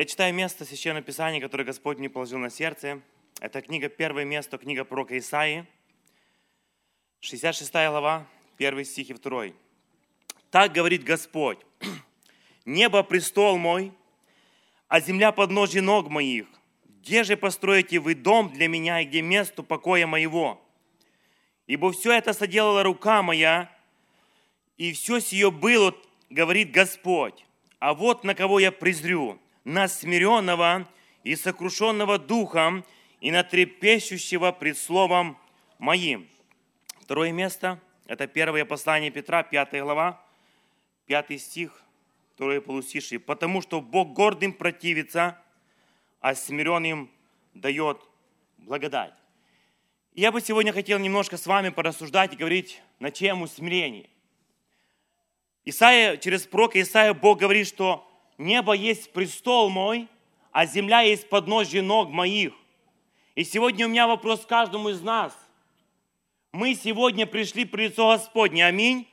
Я читаю место Священного Писания, которое Господь мне положил на сердце. Это книга, первое место, книга пророка Исаии, 66 глава, 1 стих и 2. Так говорит Господь, небо престол мой, а земля подножье ног моих. Где же построите вы дом для меня и где место покоя моего? Ибо все это соделала рука моя, и все сие было, говорит Господь. А вот на кого я презрю, на смиренного и сокрушенного духом, и на трепещущего пред словом моим. Второе место – это первое послание Петра, 5 глава, 5 стих, второе полустишие. «Потому что Бог гордым противится, а смиренным дает благодать». Я бы сегодня хотел немножко с вами порассуждать и говорить на тему смирения. Исаия, через пророка Исаия Бог говорит, что небо есть престол мой, а земля есть подножье ног моих. И сегодня у меня вопрос каждому из нас. Мы сегодня пришли при лицо Господне. Аминь.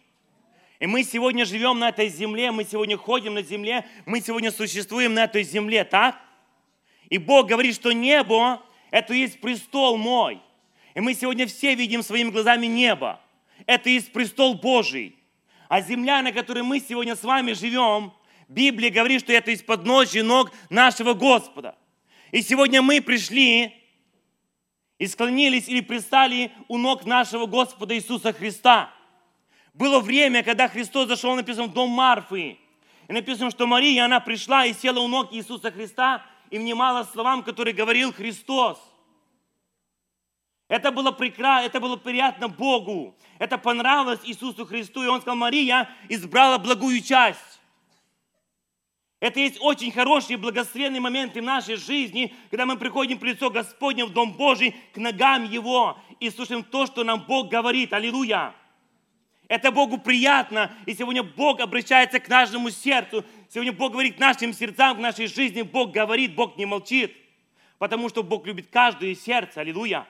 И мы сегодня живем на этой земле, мы сегодня ходим на земле, мы сегодня существуем на этой земле, так? И Бог говорит, что небо – это есть престол мой. И мы сегодня все видим своими глазами небо. Это есть престол Божий. А земля, на которой мы сегодня с вами живем, Библия говорит, что это из подножья ног нашего Господа. И сегодня мы пришли и склонились или пристали у ног нашего Господа Иисуса Христа. Было время, когда Христос зашел, написано, в дом Марфы. И написано, что Мария, она пришла и села у ног Иисуса Христа и внимала словам, которые говорил Христос. Это было прекрасно, это было приятно Богу. Это понравилось Иисусу Христу. И Он сказал, Мария избрала благую часть. Это есть очень хорошие благословенные моменты в нашей жизни, когда мы приходим при лицо Господне в Дом Божий к ногам Его и слушаем то, что нам Бог говорит. Аллилуйя! Это Богу приятно, и сегодня Бог обращается к нашему сердцу. Сегодня Бог говорит к нашим сердцам, к нашей жизни. Бог говорит, Бог не молчит, потому что Бог любит каждое сердце. Аллилуйя!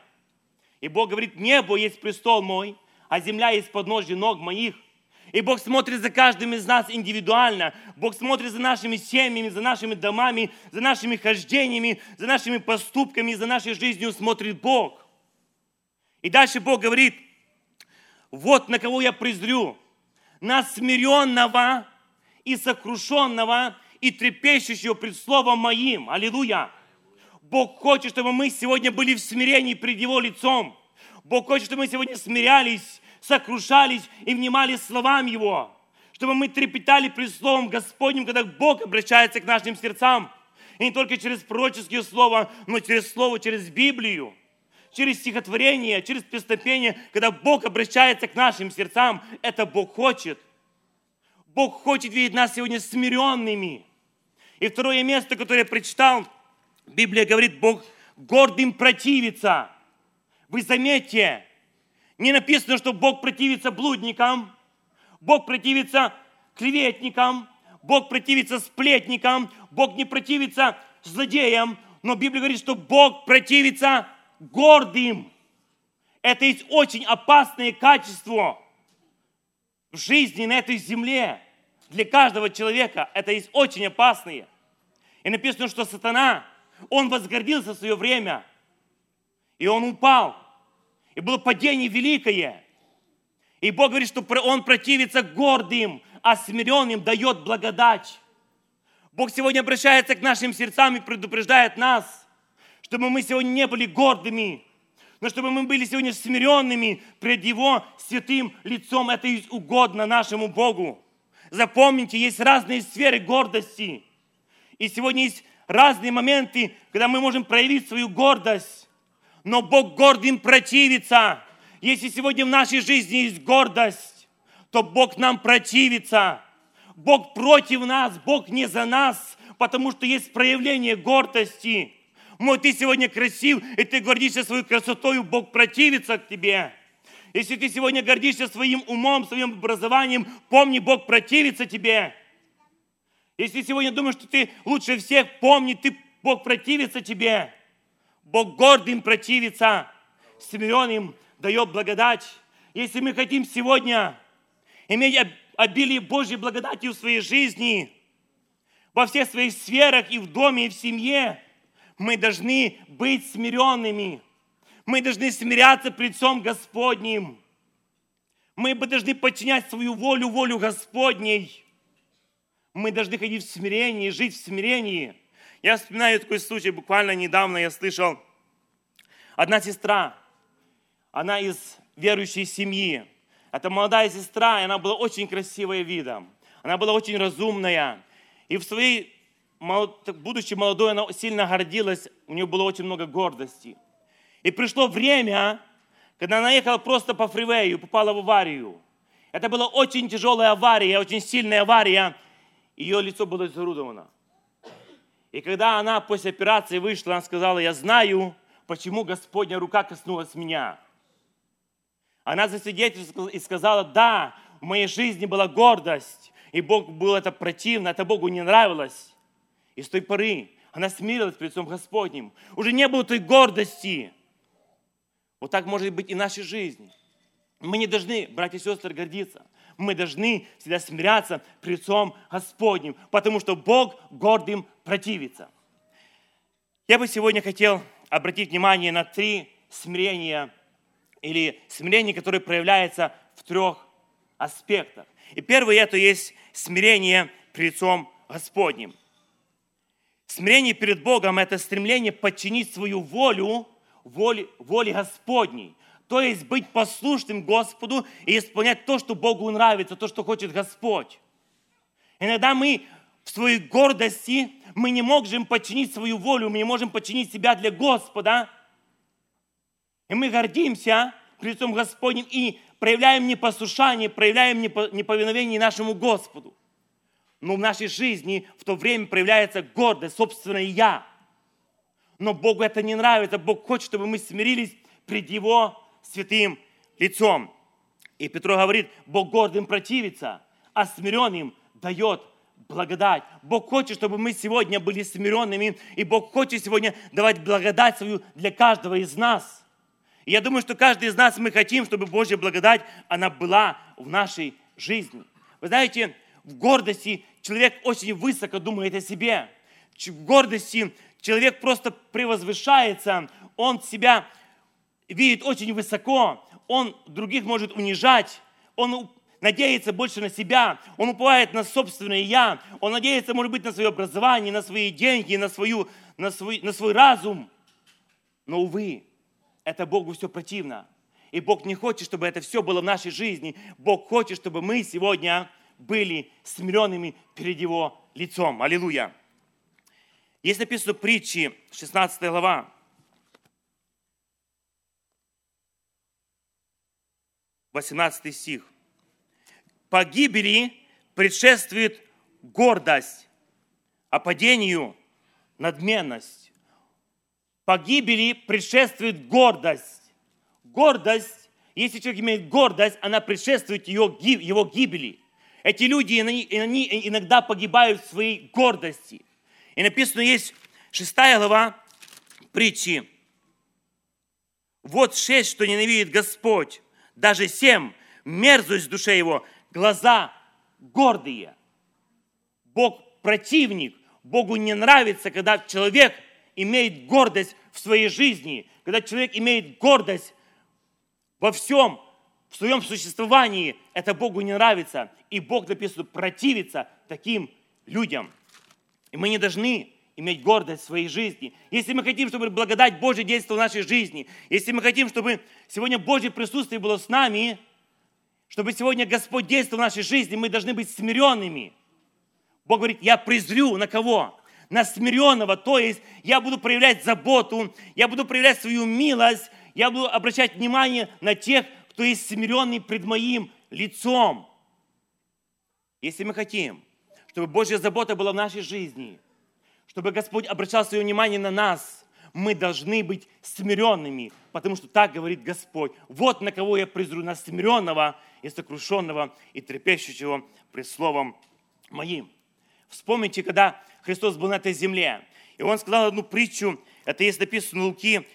И Бог говорит, небо есть престол мой, а земля есть подножье ног моих. И Бог смотрит за каждым из нас индивидуально. Бог смотрит за нашими семьями, за нашими домами, за нашими хождениями, за нашими поступками, за нашей жизнью смотрит Бог. И дальше Бог говорит, вот на кого я презрю, на смиренного и сокрушенного и трепещущего пред Словом Моим. Аллилуйя! Бог хочет, чтобы мы сегодня были в смирении пред Его лицом. Бог хочет, чтобы мы сегодня смирялись сокрушались и внимали словам Его, чтобы мы трепетали пред Словом Господним, когда Бог обращается к нашим сердцам. И не только через пророческие слова, но через Слово, через Библию, через стихотворение, через пестопение, когда Бог обращается к нашим сердцам, это Бог хочет. Бог хочет видеть нас сегодня смиренными. И второе место, которое я прочитал, Библия говорит, Бог гордым противится. Вы заметьте, не написано, что Бог противится блудникам, Бог противится клеветникам, Бог противится сплетникам, Бог не противится злодеям, но Библия говорит, что Бог противится гордым. Это есть очень опасное качество в жизни на этой земле. Для каждого человека это есть очень опасное. И написано, что сатана, он возгордился в свое время, и он упал – и было падение великое. И Бог говорит, что Он противится гордым, а смиренным дает благодать. Бог сегодня обращается к нашим сердцам и предупреждает нас, чтобы мы сегодня не были гордыми, но чтобы мы были сегодня смиренными пред Его святым лицом. Это угодно нашему Богу. Запомните, есть разные сферы гордости. И сегодня есть разные моменты, когда мы можем проявить свою гордость но Бог гордым противится. Если сегодня в нашей жизни есть гордость, то Бог нам противится. Бог против нас, Бог не за нас, потому что есть проявление гордости. Мой, ты сегодня красив, и ты гордишься своей красотой, Бог противится к тебе. Если ты сегодня гордишься своим умом, своим образованием, помни, Бог противится тебе. Если сегодня думаешь, что ты лучше всех, помни, ты, Бог противится тебе. Бог гордым противится, смиренным дает благодать. Если мы хотим сегодня иметь обилие Божьей благодати в своей жизни, во всех своих сферах и в доме, и в семье. Мы должны быть смиренными. Мы должны смиряться пред лицом Господним. Мы должны подчинять свою волю волю Господней. Мы должны ходить в смирении, жить в смирении. Я вспоминаю такой случай, буквально недавно я слышал. Одна сестра, она из верующей семьи. Это молодая сестра, и она была очень красивая видом. Она была очень разумная. И в своей, будучи молодой, она сильно гордилась, у нее было очень много гордости. И пришло время, когда она ехала просто по фривею, попала в аварию. Это была очень тяжелая авария, очень сильная авария. Ее лицо было изуродовано. И когда она после операции вышла, она сказала, я знаю, почему Господня рука коснулась меня. Она засвидетельствовала и сказала, да, в моей жизни была гордость, и Бог был это противно, это Богу не нравилось. И с той поры она смирилась перед лицом Господним. Уже не было той гордости. Вот так может быть и в нашей жизни. Мы не должны, братья и сестры, гордиться. Мы должны всегда смиряться перед лицом Господним, потому что Бог гордым противится. Я бы сегодня хотел обратить внимание на три смирения или смирение, которое проявляется в трех аспектах. И первое это есть смирение перед лицом Господним. Смирение перед Богом – это стремление подчинить свою волю воле, воле Господней. То есть быть послушным Господу и исполнять то, что Богу нравится, то, что хочет Господь. Иногда мы в своей гордости, мы не можем подчинить свою волю, мы не можем подчинить себя для Господа. И мы гордимся лицом Господнем и проявляем непослушание, проявляем неповиновение нашему Господу. Но в нашей жизни в то время проявляется гордость, собственное «я». Но Богу это не нравится. Бог хочет, чтобы мы смирились пред Его святым лицом. И Петро говорит, Бог гордым противится, а смиренным дает благодать. Бог хочет, чтобы мы сегодня были смиренными, и Бог хочет сегодня давать благодать свою для каждого из нас. И я думаю, что каждый из нас мы хотим, чтобы Божья благодать, она была в нашей жизни. Вы знаете, в гордости человек очень высоко думает о себе. В гордости человек просто превозвышается, он себя видит очень высоко, он других может унижать, он надеется больше на себя, он уповает на собственное «я», он надеется, может быть, на свое образование, на свои деньги, на, свою, на, свой, на свой разум. Но, увы, это Богу все противно. И Бог не хочет, чтобы это все было в нашей жизни. Бог хочет, чтобы мы сегодня были смиренными перед Его лицом. Аллилуйя. Есть написано в притче, 16 глава, 18 стих. Погибели предшествует гордость, а падению – надменность. Погибели предшествует гордость. Гордость, если человек имеет гордость, она предшествует его, его гибели. Эти люди, они, они иногда погибают в своей гордости. И написано есть шестая глава притчи. Вот шесть, что ненавидит Господь, даже семь, мерзость в душе его, глаза гордые. Бог противник, Богу не нравится, когда человек имеет гордость в своей жизни, когда человек имеет гордость во всем, в своем существовании, это Богу не нравится. И Бог написано противится таким людям. И мы не должны иметь гордость в своей жизни. Если мы хотим, чтобы благодать Божья действовала в нашей жизни, если мы хотим, чтобы сегодня Божье присутствие было с нами, чтобы сегодня Господь действовал в нашей жизни, мы должны быть смиренными. Бог говорит, я презрю на кого? На смиренного, то есть я буду проявлять заботу, я буду проявлять свою милость, я буду обращать внимание на тех, кто есть смиренный пред моим лицом. Если мы хотим, чтобы Божья забота была в нашей жизни, чтобы Господь обращал свое внимание на нас, мы должны быть смиренными, потому что так говорит Господь. Вот на кого я презрю, на смиренного и сокрушенного и трепещущего пред словом моим. Вспомните, когда Христос был на этой земле, и Он сказал одну притчу, это есть написано в Луки,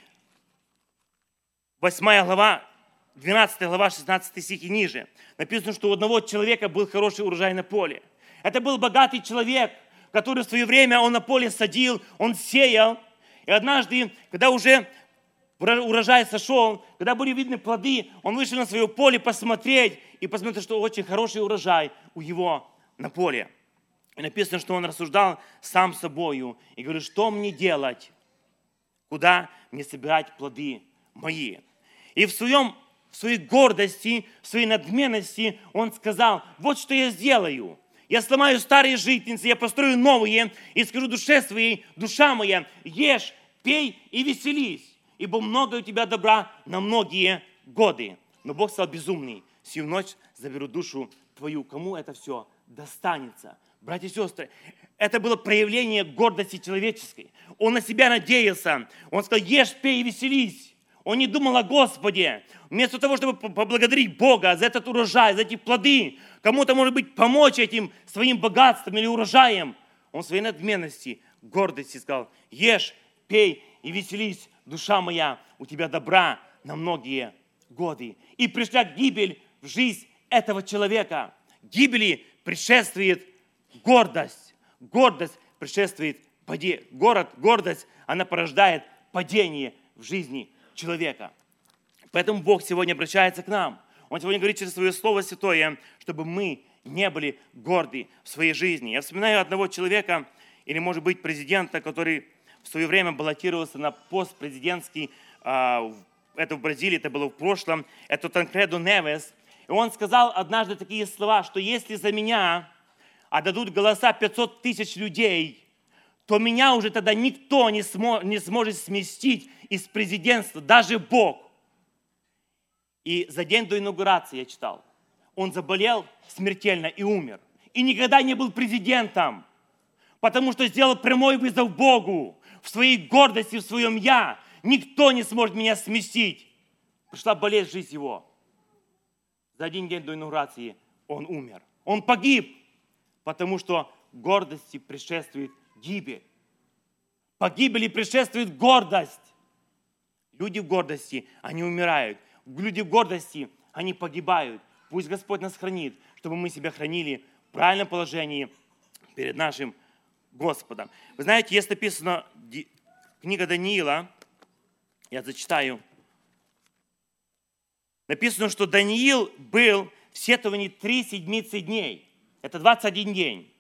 8 глава, 12 глава, 16 стих ниже. Написано, что у одного человека был хороший урожай на поле – это был богатый человек, который в свое время он на поле садил, он сеял. И однажды, когда уже урожай сошел, когда были видны плоды, он вышел на свое поле посмотреть и посмотрел, что очень хороший урожай у его на поле. И написано, что он рассуждал сам собою и говорит, что мне делать, куда мне собирать плоды мои. И в, своем, в своей гордости, в своей надменности он сказал, вот что я сделаю. Я сломаю старые житницы, я построю новые и скажу душе своей, душа моя, ешь, пей и веселись, ибо много у тебя добра на многие годы. Но Бог стал безумный. Сию ночь заберу душу твою. Кому это все достанется? Братья и сестры, это было проявление гордости человеческой. Он на себя надеялся. Он сказал, ешь, пей и веселись. Он не думал о Господе. Вместо того, чтобы поблагодарить Бога за этот урожай, за эти плоды, кому-то, может быть, помочь этим своим богатством или урожаем, он своей надменности, гордости сказал, ешь, пей и веселись, душа моя, у тебя добра на многие годы. И пришла гибель в жизнь этого человека. Гибели предшествует гордость. Гордость предшествует падению. Город, гордость, она порождает падение в жизни человека. Поэтому Бог сегодня обращается к нам. Он сегодня говорит через свое Слово Святое, чтобы мы не были горды в своей жизни. Я вспоминаю одного человека, или, может быть, президента, который в свое время баллотировался на пост президентский, а, это в Бразилии, это было в прошлом, это Танкредо Невес. И он сказал однажды такие слова, что если за меня отдадут голоса 500 тысяч людей, то меня уже тогда никто не, смо, не сможет сместить из президентства, даже Бог. И за день до инаугурации я читал, он заболел смертельно и умер. И никогда не был президентом, потому что сделал прямой вызов Богу в своей гордости, в своем «я». Никто не сможет меня сместить. Пришла болезнь жизнь его. За один день до инаугурации он умер. Он погиб потому что гордости предшествует гибель. Погибели предшествует гордость. Люди в гордости, они умирают. Люди в гордости, они погибают. Пусть Господь нас хранит, чтобы мы себя хранили в правильном положении перед нашим Господом. Вы знаете, есть написано книга Даниила, я зачитаю. Написано, что Даниил был в сетовании три седмицы дней – это 21 день.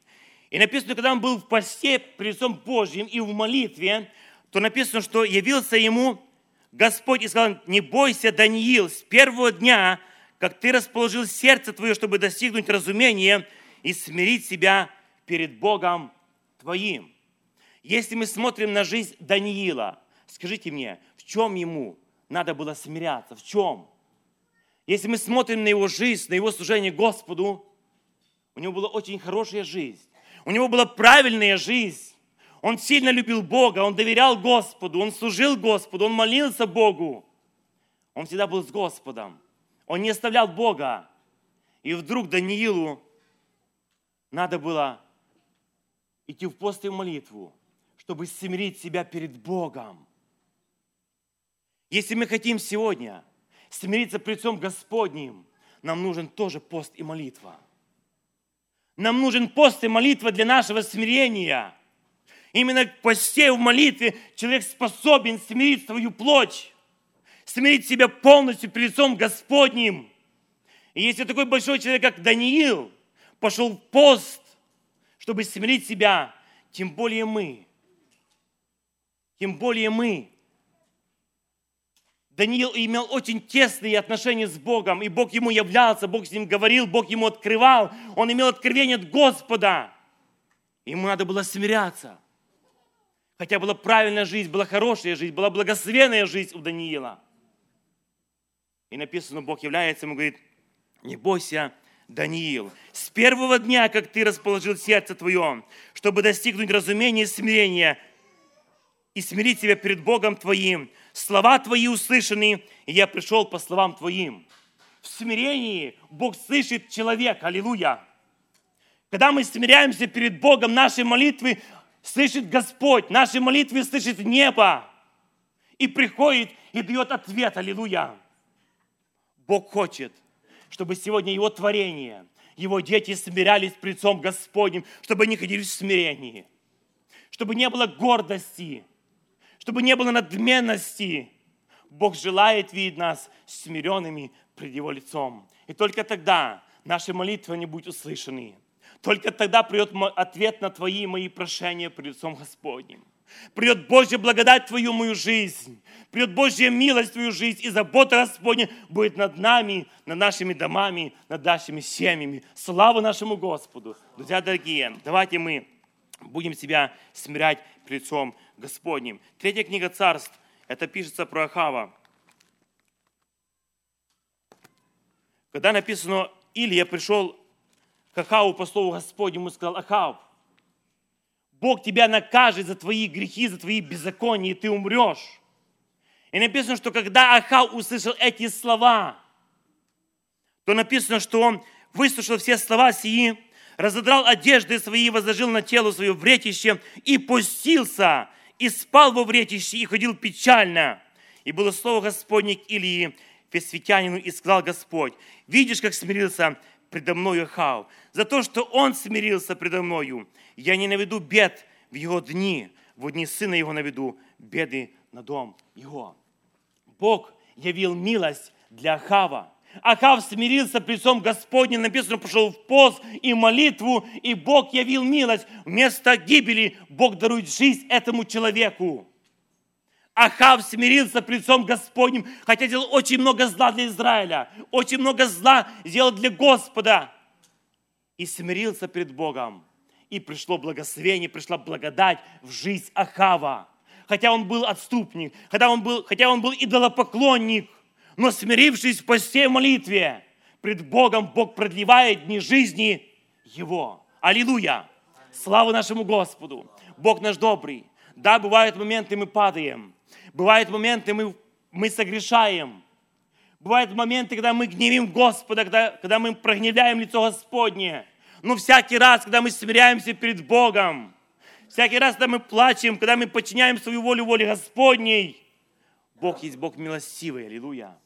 И написано, когда он был в посте при лицом Божьим и в молитве, то написано, что явился ему Господь и сказал, не бойся, Даниил, с первого дня, как ты расположил сердце твое, чтобы достигнуть разумения и смирить себя перед Богом твоим. Если мы смотрим на жизнь Даниила, скажите мне, в чем ему надо было смиряться? В чем? Если мы смотрим на его жизнь, на его служение Господу, у него была очень хорошая жизнь. У него была правильная жизнь. Он сильно любил Бога, он доверял Господу, он служил Господу, он молился Богу. Он всегда был с Господом. Он не оставлял Бога. И вдруг Даниилу надо было идти в пост и молитву, чтобы смирить себя перед Богом. Если мы хотим сегодня смириться пред лицом Господним, нам нужен тоже пост и молитва – нам нужен пост и молитва для нашего смирения. Именно в посте, в молитве человек способен смирить свою плоть, смирить себя полностью перед лицом Господним. И если такой большой человек, как Даниил, пошел в пост, чтобы смирить себя, тем более мы, тем более мы, Даниил имел очень тесные отношения с Богом, и Бог ему являлся, Бог с ним говорил, Бог ему открывал, он имел откровение от Господа. Ему надо было смиряться. Хотя была правильная жизнь, была хорошая жизнь, была благословенная жизнь у Даниила. И написано, Бог является ему, говорит, не бойся, Даниил, с первого дня, как ты расположил сердце твое, чтобы достигнуть разумения и смирения, и смирить себя перед Богом твоим, слова Твои услышаны, и я пришел по словам Твоим. В смирении Бог слышит человека. Аллилуйя. Когда мы смиряемся перед Богом, наши молитвы слышит Господь, наши молитвы слышит небо. И приходит и дает ответ. Аллилуйя. Бог хочет, чтобы сегодня Его творение, его дети смирялись пред лицом Господним, чтобы они ходили в смирении, чтобы не было гордости, чтобы не было надменности. Бог желает видеть нас смиренными пред Его лицом. И только тогда наши молитвы не будут услышаны. Только тогда придет ответ на твои и мои прошения пред лицом Господним. Придет Божья благодать в твою мою жизнь. Придет Божья милость в твою жизнь. И забота Господня будет над нами, над нашими домами, над нашими семьями. Слава нашему Господу. Друзья дорогие, давайте мы будем себя смирять пред лицом Господним. Третья книга царств. Это пишется про Ахава. Когда написано, Илья пришел к Ахаву по слову Господнему и сказал, Ахав, Бог тебя накажет за твои грехи, за твои беззакония, и ты умрешь. И написано, что когда Ахав услышал эти слова, то написано, что он выслушал все слова сии, разодрал одежды свои, возложил на тело свое вретище и пустился, и спал во вретище, и ходил печально. И было слово Господне к Илии, фесвитянину, и сказал Господь, видишь, как смирился предо мною Ахав, за то, что он смирился предо мною, я не наведу бед в его дни, в дни сына его наведу беды на дом его. Бог явил милость для Ахава. Ахав смирился при лицом Господнем, написано, пошел в пост и молитву, и Бог явил милость. Вместо гибели Бог дарует жизнь этому человеку. Ахав смирился при лицом Господнем, хотя делал очень много зла для Израиля, очень много зла сделал для Господа. И смирился перед Богом и пришло благословение, пришла благодать в жизнь Ахава. Хотя он был отступник, хотя он был, хотя он был идолопоклонник, но смирившись в посте молитве, пред Богом Бог продлевает дни жизни его. Аллилуйя! Слава нашему Господу! Бог наш добрый. Да, бывают моменты, мы падаем. Бывают моменты, мы, мы согрешаем. Бывают моменты, когда мы гневим Господа, когда, когда мы прогневляем лицо Господне. Но всякий раз, когда мы смиряемся перед Богом, всякий раз, когда мы плачем, когда мы подчиняем свою волю воле Господней, Бог есть Бог милостивый, аллилуйя.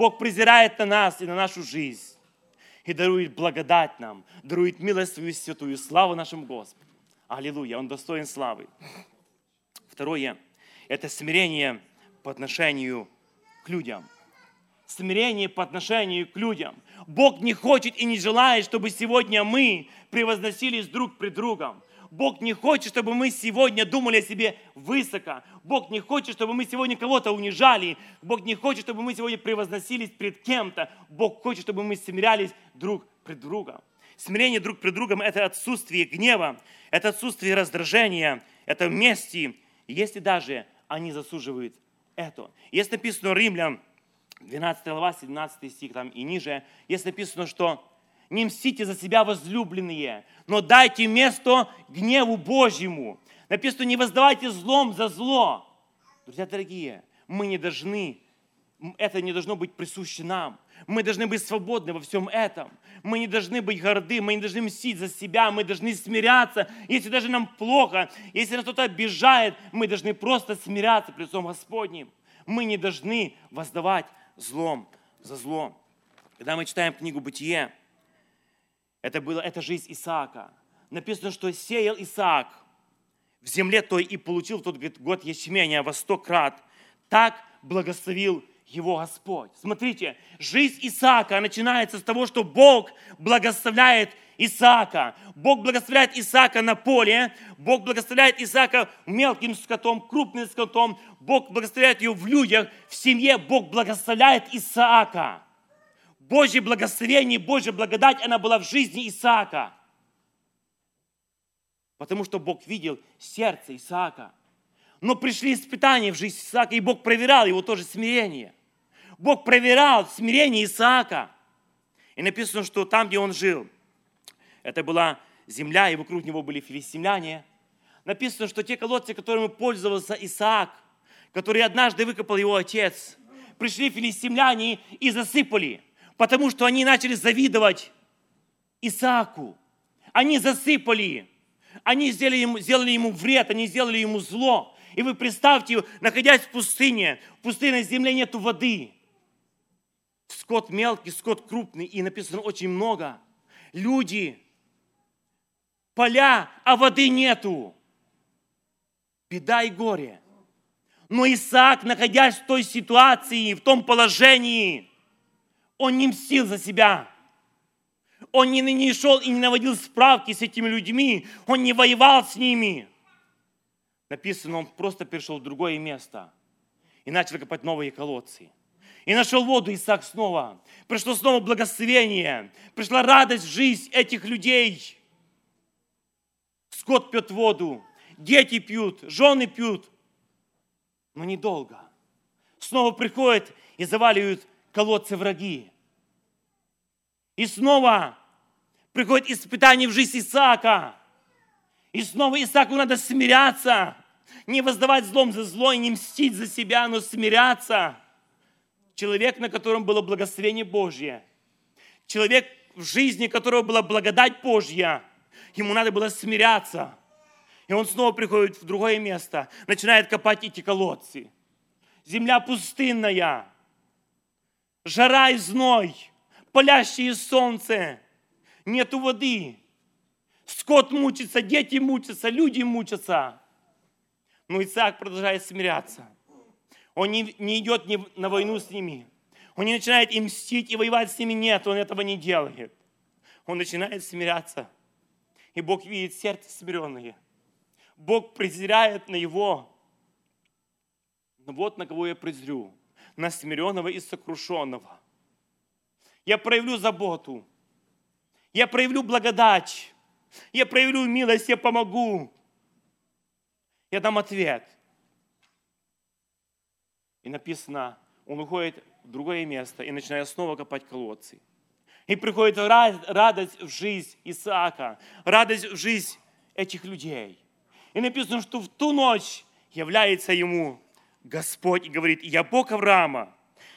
Бог презирает на нас и на нашу жизнь и дарует благодать нам, дарует милость свою святую, славу нашему Господу. Аллилуйя, Он достоин славы. Второе – это смирение по отношению к людям – смирение по отношению к людям. Бог не хочет и не желает, чтобы сегодня мы превозносились друг пред другом. Бог не хочет, чтобы мы сегодня думали о себе высоко. Бог не хочет, чтобы мы сегодня кого-то унижали. Бог не хочет, чтобы мы сегодня превозносились пред кем-то. Бог хочет, чтобы мы смирялись друг пред другом. Смирение друг пред другом – это отсутствие гнева, это отсутствие раздражения, это мести, если даже они заслуживают это. Есть написано Римлян 12 глава, 17 стих там и ниже, есть написано, что не мстите за себя возлюбленные, но дайте место гневу Божьему. Написано, не воздавайте злом за зло. Друзья дорогие, мы не должны, это не должно быть присуще нам. Мы должны быть свободны во всем этом. Мы не должны быть горды, мы не должны мстить за себя, мы должны смиряться. Если даже нам плохо, если нас кто-то обижает, мы должны просто смиряться при лицом Господним. Мы не должны воздавать злом за злом. Когда мы читаем книгу «Бытие», это, было, это жизнь Исаака. Написано, что сеял Исаак в земле той и получил в тот год ячменя во сто крат. Так благословил его Господь. Смотрите, жизнь Исаака начинается с того, что Бог благословляет Исаака. Бог благословляет Исаака на поле, Бог благословляет Исаака мелким скотом, крупным скотом, Бог благословляет его в людях, в семье Бог благословляет Исаака. Божье благословение, Божья благодать, она была в жизни Исаака. Потому что Бог видел сердце Исаака. Но пришли испытания в жизнь Исаака, и Бог проверял его тоже смирение. Бог проверял смирение Исаака. И написано, что там, где он жил – это была земля, и вокруг него были филистимляне. Написано, что те колодцы, которыми пользовался Исаак, которые однажды выкопал его отец, пришли филистимляне и засыпали, потому что они начали завидовать Исааку. Они засыпали, они сделали ему, сделали ему вред, они сделали ему зло. И вы представьте, находясь в пустыне, в пустынной земле нету воды. Скот мелкий, скот крупный, и написано очень много – Люди, поля, а воды нету. Беда и горе. Но Исаак, находясь в той ситуации, в том положении, он не мстил за себя. Он не, не шел и не наводил справки с этими людьми. Он не воевал с ними. Написано, он просто перешел в другое место и начал копать новые колодцы. И нашел воду Исаак снова. Пришло снова благословение. Пришла радость в жизнь этих людей. Скот пьет воду, дети пьют, жены пьют. Но недолго. Снова приходят и заваливают колодцы враги. И снова приходит испытание в жизнь Исаака. И снова Исааку надо смиряться. Не воздавать злом за зло и не мстить за себя, но смиряться. Человек, на котором было благословение Божье. Человек, в жизни которого была благодать Божья. Ему надо было смиряться. И он снова приходит в другое место, начинает копать эти колодцы. Земля пустынная, жара и зной, палящее солнце, нету воды. Скот мучится, дети мучатся, люди мучатся. Но Исаак продолжает смиряться. Он не, не идет не на войну с ними. Он не начинает им мстить и воевать с ними. Нет, он этого не делает. Он начинает смиряться. И Бог видит сердце смиренное. Бог презирает на его. Но вот на кого я презрю. На смиренного и сокрушенного. Я проявлю заботу. Я проявлю благодать. Я проявлю милость, я помогу. Я дам ответ. И написано, он уходит в другое место и начинает снова копать колодцы. И приходит радость в жизнь Исаака, радость в жизнь этих людей. И написано, что в ту ночь является ему Господь и говорит, я Бог Авраама,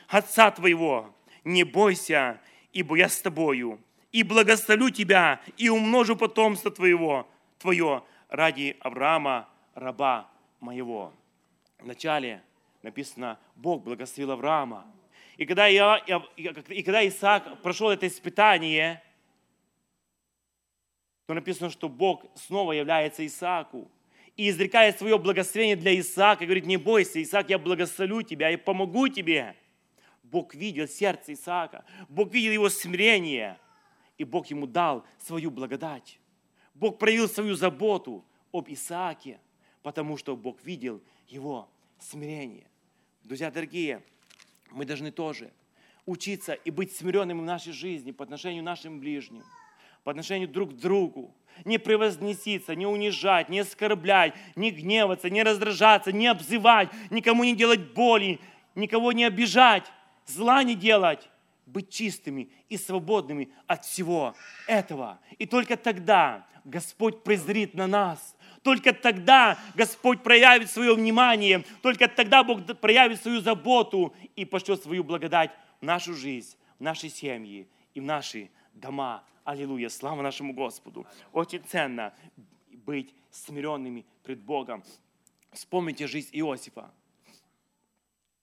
отца твоего, не бойся, ибо я с тобою, и благословлю тебя, и умножу потомство твоего, твое ради Авраама, раба моего. Вначале написано, Бог благословил Авраама. И когда, я, и когда Исаак прошел это испытание, то написано, что Бог снова является Исааку и изрекает свое благословение для Исаака, и говорит, не бойся, Исаак, я благословлю тебя, я помогу тебе. Бог видел сердце Исаака, Бог видел его смирение, и Бог ему дал свою благодать. Бог проявил свою заботу об Исааке, потому что Бог видел его смирение. Друзья дорогие, мы должны тоже учиться и быть смиренными в нашей жизни по отношению к нашим ближним, по отношению друг к другу. Не превозноситься, не унижать, не оскорблять, не гневаться, не раздражаться, не обзывать, никому не делать боли, никого не обижать, зла не делать, быть чистыми и свободными от всего этого. И только тогда Господь презрит на нас. Только тогда Господь проявит свое внимание. Только тогда Бог проявит свою заботу и пошлет свою благодать в нашу жизнь, в наши семьи и в наши дома. Аллилуйя! Слава нашему Господу! Очень ценно быть смиренными пред Богом. Вспомните жизнь Иосифа,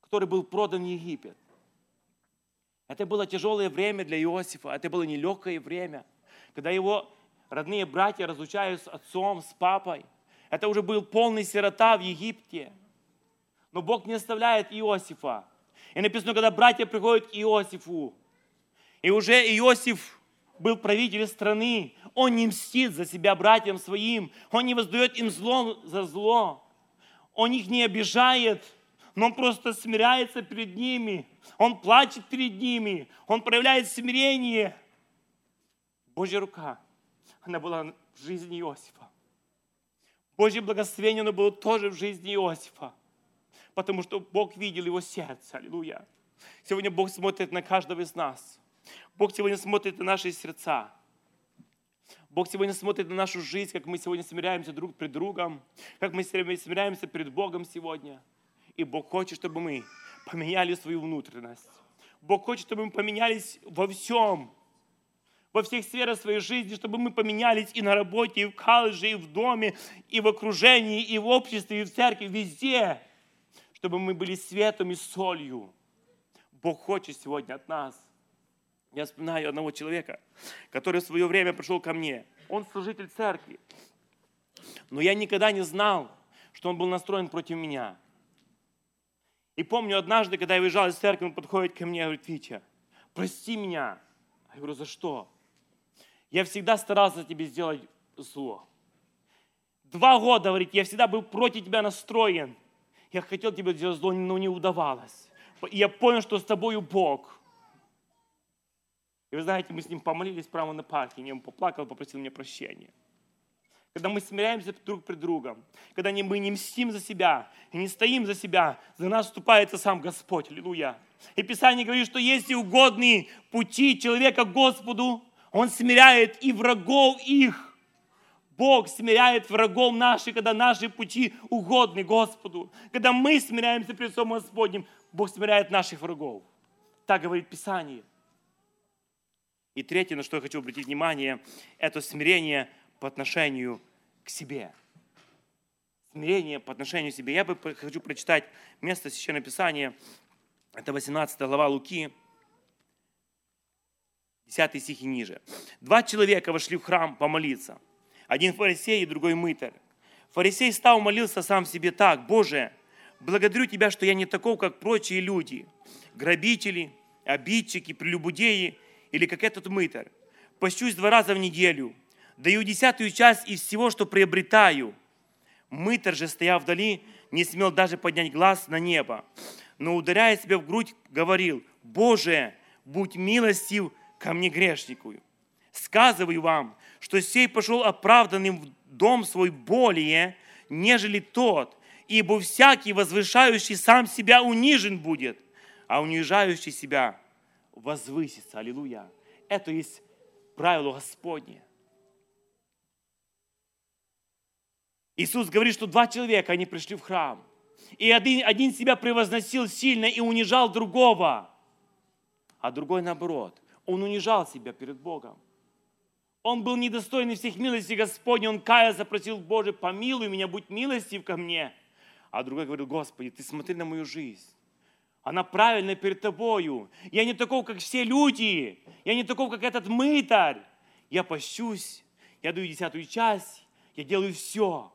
который был продан в Египет. Это было тяжелое время для Иосифа, это было нелегкое время, когда его родные братья разлучают с отцом, с папой. Это уже был полный сирота в Египте. Но Бог не оставляет Иосифа. И написано, когда братья приходят к Иосифу, и уже Иосиф был правитель страны, он не мстит за себя братьям своим, он не воздает им зло за зло, он их не обижает – но он просто смиряется перед ними, он плачет перед ними, он проявляет смирение. Божья рука, она была в жизни Иосифа. Божье благословение, оно было тоже в жизни Иосифа, потому что Бог видел его сердце. Аллилуйя. Сегодня Бог смотрит на каждого из нас. Бог сегодня смотрит на наши сердца. Бог сегодня смотрит на нашу жизнь, как мы сегодня смиряемся друг пред другом, как мы смиряемся перед Богом сегодня. И Бог хочет, чтобы мы поменяли свою внутренность. Бог хочет, чтобы мы поменялись во всем, во всех сферах своей жизни, чтобы мы поменялись и на работе, и в колледже, и в доме, и в окружении, и в обществе, и в церкви, везде, чтобы мы были светом и солью. Бог хочет сегодня от нас. Я вспоминаю одного человека, который в свое время пришел ко мне. Он служитель церкви. Но я никогда не знал, что он был настроен против меня. И помню, однажды, когда я выезжал из церкви, он подходит ко мне и говорит, Витя, прости меня. Я говорю, за что? Я всегда старался тебе сделать зло. Два года, говорит, я всегда был против тебя настроен. Я хотел тебе сделать зло, но не удавалось. И я понял, что с тобою Бог. И вы знаете, мы с ним помолились прямо на парке, он поплакал, попросил мне прощения. Когда мы смиряемся друг пред другом, когда мы не мстим за себя и не стоим за себя, за нас вступается сам Господь. Аллилуйя. И Писание говорит, что если угодные пути человека Господу, он смиряет и врагов их. Бог смиряет врагов наших, когда наши пути угодны Господу. Когда мы смиряемся перед Словом Господним, Бог смиряет наших врагов. Так говорит Писание. И третье, на что я хочу обратить внимание, это смирение по отношению к себе. Смирение по отношению к себе. Я бы хочу прочитать место Священного Писания. Это 18 глава Луки, 10 стих ниже. Два человека вошли в храм помолиться. Один фарисей и другой мытарь. Фарисей стал молился сам себе так. «Боже, благодарю Тебя, что я не таков, как прочие люди, грабители, обидчики, прелюбодеи или как этот мытарь. Пощусь два раза в неделю, даю десятую часть из всего, что приобретаю». Мытарь же, стояв вдали, не смел даже поднять глаз на небо, но, ударяя себя в грудь, говорил, «Боже, будь милостив ко мне грешнику. Сказываю вам, что сей пошел оправданным в дом свой более, нежели тот, ибо всякий возвышающий сам себя унижен будет, а унижающий себя возвысится. Аллилуйя. Это есть правило Господне. Иисус говорит, что два человека, они пришли в храм. И один, один себя превозносил сильно и унижал другого. А другой наоборот он унижал себя перед Богом. Он был недостойный всех милостей Господней, он каялся, просил, Боже, помилуй меня, будь милостив ко мне. А другой говорил, Господи, ты смотри на мою жизнь. Она правильная перед тобою. Я не такой, как все люди. Я не такой, как этот мытарь. Я пощусь, я даю десятую часть, я делаю все.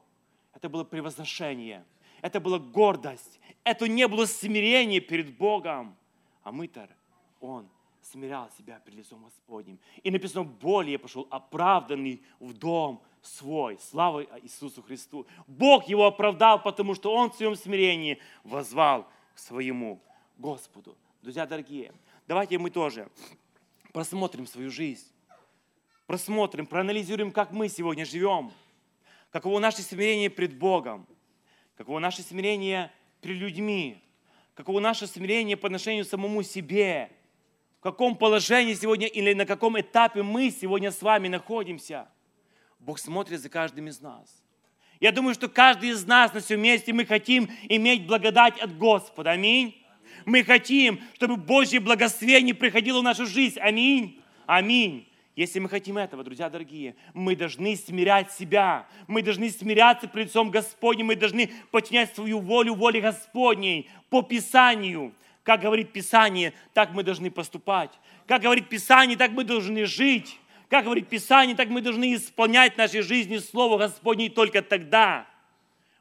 Это было превозношение. Это была гордость. Это не было смирение перед Богом. А мытарь, он смирял себя перед лицом Господним. И написано, более пошел оправданный в дом свой. Слава Иисусу Христу. Бог его оправдал, потому что он в своем смирении возвал к своему Господу. Друзья дорогие, давайте мы тоже просмотрим свою жизнь. Просмотрим, проанализируем, как мы сегодня живем. Каково наше смирение пред Богом. Каково наше смирение перед людьми. Каково наше смирение по отношению к самому себе каком положении сегодня или на каком этапе мы сегодня с вами находимся. Бог смотрит за каждым из нас. Я думаю, что каждый из нас на всем месте мы хотим иметь благодать от Господа. Аминь. Мы хотим, чтобы Божье благословение приходило в нашу жизнь. Аминь. Аминь. Если мы хотим этого, друзья дорогие, мы должны смирять себя. Мы должны смиряться перед лицом Господним. Мы должны подчинять свою волю воле Господней по Писанию. Как говорит Писание, так мы должны поступать. Как говорит Писание, так мы должны жить. Как говорит Писание, так мы должны исполнять в нашей жизни Слово Господне. И только тогда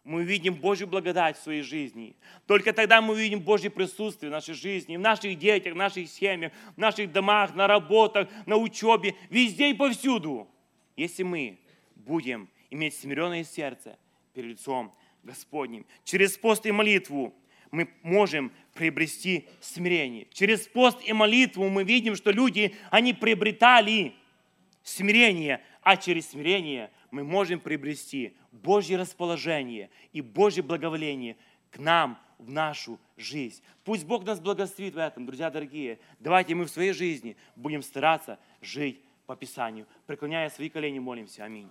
мы увидим Божью благодать в своей жизни. Только тогда мы увидим Божье присутствие в нашей жизни, в наших детях, в наших семьях, в наших домах, на работах, на учебе, везде и повсюду. Если мы будем иметь смиренное сердце перед лицом Господним, через пост и молитву мы можем приобрести смирение. Через пост и молитву мы видим, что люди, они приобретали смирение, а через смирение мы можем приобрести Божье расположение и Божье благоволение к нам в нашу жизнь. Пусть Бог нас благословит в этом, друзья дорогие. Давайте мы в своей жизни будем стараться жить по Писанию. Преклоняя свои колени, молимся. Аминь.